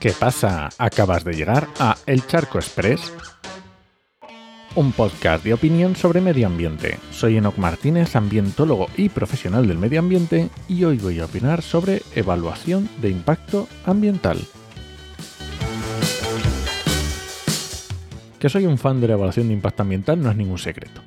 ¿Qué pasa? Acabas de llegar a El Charco Express, un podcast de opinión sobre medio ambiente. Soy Enoc Martínez, ambientólogo y profesional del medio ambiente, y hoy voy a opinar sobre evaluación de impacto ambiental. Que soy un fan de la evaluación de impacto ambiental no es ningún secreto.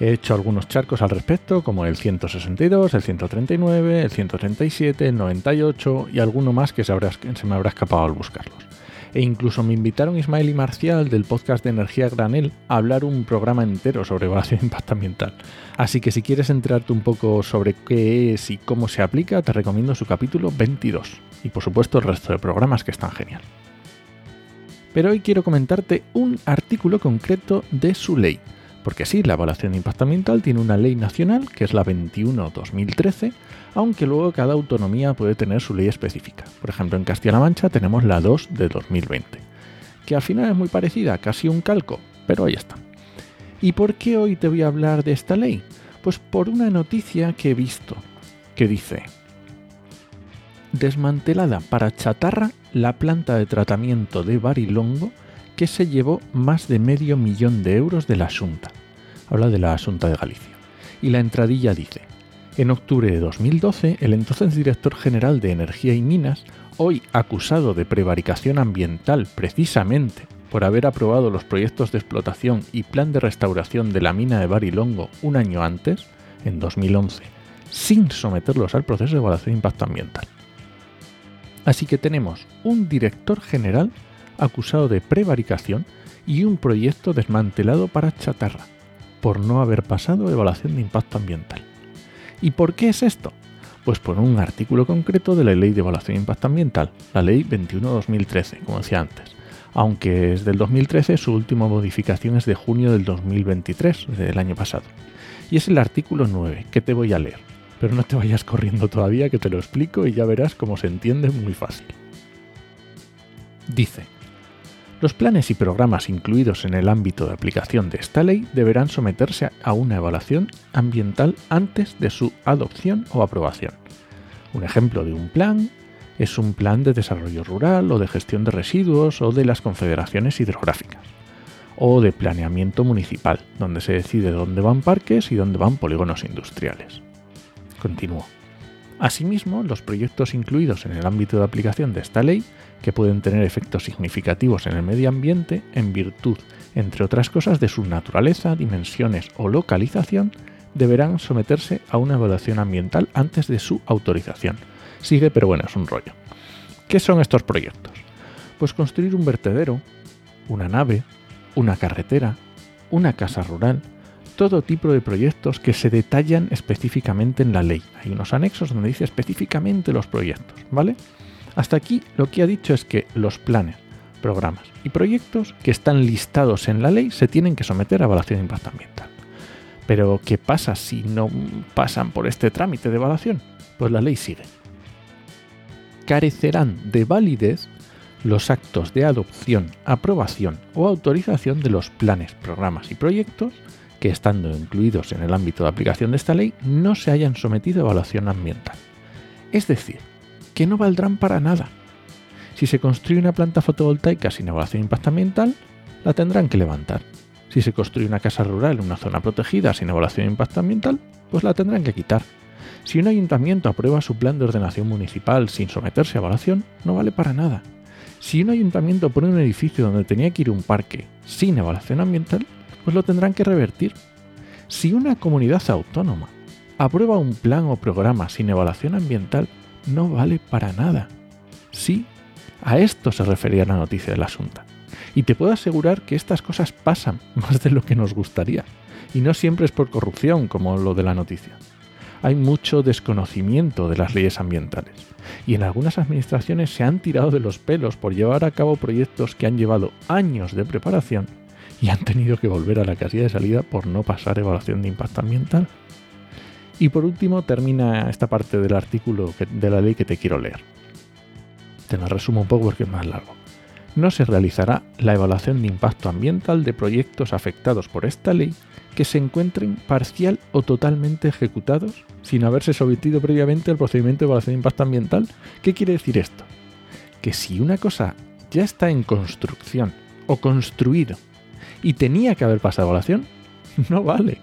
He hecho algunos charcos al respecto, como el 162, el 139, el 137, el 98 y alguno más que se, me habrá escapado al buscarlos. E incluso me invitaron Ismael y Marcial del podcast de Energía Granel a hablar un programa entero sobre evaluación de impacto ambiental. Así que si quieres enterarte un poco sobre qué es y cómo se aplica, te recomiendo su capítulo 22. Y por supuesto el resto de programas que están genial. Pero hoy quiero comentarte un artículo concreto de su ley porque sí, la evaluación de impacto ambiental tiene una ley nacional, que es la 21-2013, aunque luego cada autonomía puede tener su ley específica. Por ejemplo, en Castilla-La Mancha tenemos la 2 de 2020, que al final es muy parecida, casi un calco, pero ahí está. ¿Y por qué hoy te voy a hablar de esta ley? Pues por una noticia que he visto, que dice, desmantelada para chatarra la planta de tratamiento de Barilongo que se llevó más de medio millón de euros de la Asunta. Habla de la Asunta de Galicia. Y la entradilla dice, en octubre de 2012, el entonces director general de Energía y Minas, hoy acusado de prevaricación ambiental precisamente por haber aprobado los proyectos de explotación y plan de restauración de la mina de Barilongo un año antes, en 2011, sin someterlos al proceso de evaluación de impacto ambiental. Así que tenemos un director general acusado de prevaricación y un proyecto desmantelado para chatarra, por no haber pasado evaluación de impacto ambiental. ¿Y por qué es esto? Pues por un artículo concreto de la Ley de Evaluación de Impacto Ambiental, la Ley 21-2013, como decía antes. Aunque es del 2013, su última modificación es de junio del 2023, del año pasado. Y es el artículo 9, que te voy a leer. Pero no te vayas corriendo todavía, que te lo explico y ya verás cómo se entiende muy fácil. Dice, los planes y programas incluidos en el ámbito de aplicación de esta ley deberán someterse a una evaluación ambiental antes de su adopción o aprobación. Un ejemplo de un plan es un plan de desarrollo rural o de gestión de residuos o de las confederaciones hidrográficas. O de planeamiento municipal, donde se decide dónde van parques y dónde van polígonos industriales. Continúo. Asimismo, los proyectos incluidos en el ámbito de aplicación de esta ley, que pueden tener efectos significativos en el medio ambiente en virtud, entre otras cosas, de su naturaleza, dimensiones o localización, deberán someterse a una evaluación ambiental antes de su autorización. Sigue, pero bueno, es un rollo. ¿Qué son estos proyectos? Pues construir un vertedero, una nave, una carretera, una casa rural, todo tipo de proyectos que se detallan específicamente en la ley. Hay unos anexos donde dice específicamente los proyectos, ¿vale? Hasta aquí lo que ha dicho es que los planes, programas y proyectos que están listados en la ley se tienen que someter a evaluación de impacto ambiental. Pero ¿qué pasa si no pasan por este trámite de evaluación? Pues la ley sigue. Carecerán de validez los actos de adopción, aprobación o autorización de los planes, programas y proyectos que estando incluidos en el ámbito de aplicación de esta ley no se hayan sometido a evaluación ambiental. Es decir, que no valdrán para nada. Si se construye una planta fotovoltaica sin evaluación de impacto ambiental, la tendrán que levantar. Si se construye una casa rural en una zona protegida sin evaluación de impacto ambiental, pues la tendrán que quitar. Si un ayuntamiento aprueba su plan de ordenación municipal sin someterse a evaluación, no vale para nada. Si un ayuntamiento pone un edificio donde tenía que ir un parque sin evaluación ambiental, pues lo tendrán que revertir. Si una comunidad autónoma aprueba un plan o programa sin evaluación ambiental, no vale para nada. Sí, a esto se refería la noticia del asunto. Y te puedo asegurar que estas cosas pasan más de lo que nos gustaría. Y no siempre es por corrupción, como lo de la noticia. Hay mucho desconocimiento de las leyes ambientales. Y en algunas administraciones se han tirado de los pelos por llevar a cabo proyectos que han llevado años de preparación y han tenido que volver a la casilla de salida por no pasar evaluación de impacto ambiental. Y por último termina esta parte del artículo de la ley que te quiero leer. Te la resumo un poco porque es más largo. No se realizará la evaluación de impacto ambiental de proyectos afectados por esta ley que se encuentren parcial o totalmente ejecutados sin haberse sometido previamente al procedimiento de evaluación de impacto ambiental. ¿Qué quiere decir esto? Que si una cosa ya está en construcción o construido y tenía que haber pasado evaluación, no vale.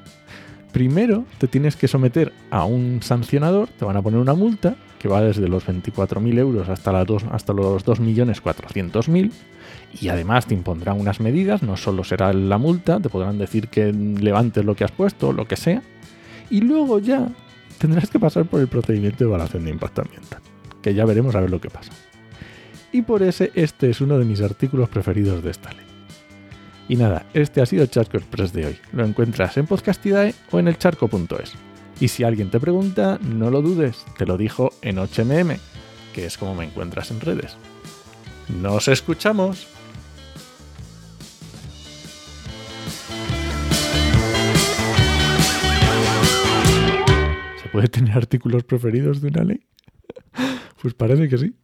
Primero te tienes que someter a un sancionador, te van a poner una multa que va desde los 24.000 euros hasta, la dos, hasta los 2.400.000 y además te impondrán unas medidas, no solo será la multa, te podrán decir que levantes lo que has puesto, lo que sea, y luego ya tendrás que pasar por el procedimiento de evaluación de impacto ambiental, que ya veremos a ver lo que pasa. Y por ese este es uno de mis artículos preferidos de esta ley. Y nada, este ha sido Charco Express de hoy. Lo encuentras en Podcastidae o en elcharco.es. Y si alguien te pregunta, no lo dudes, te lo dijo en 8mm, que es como me encuentras en redes. ¡Nos escuchamos! ¿Se puede tener artículos preferidos de una ley? Pues parece que sí.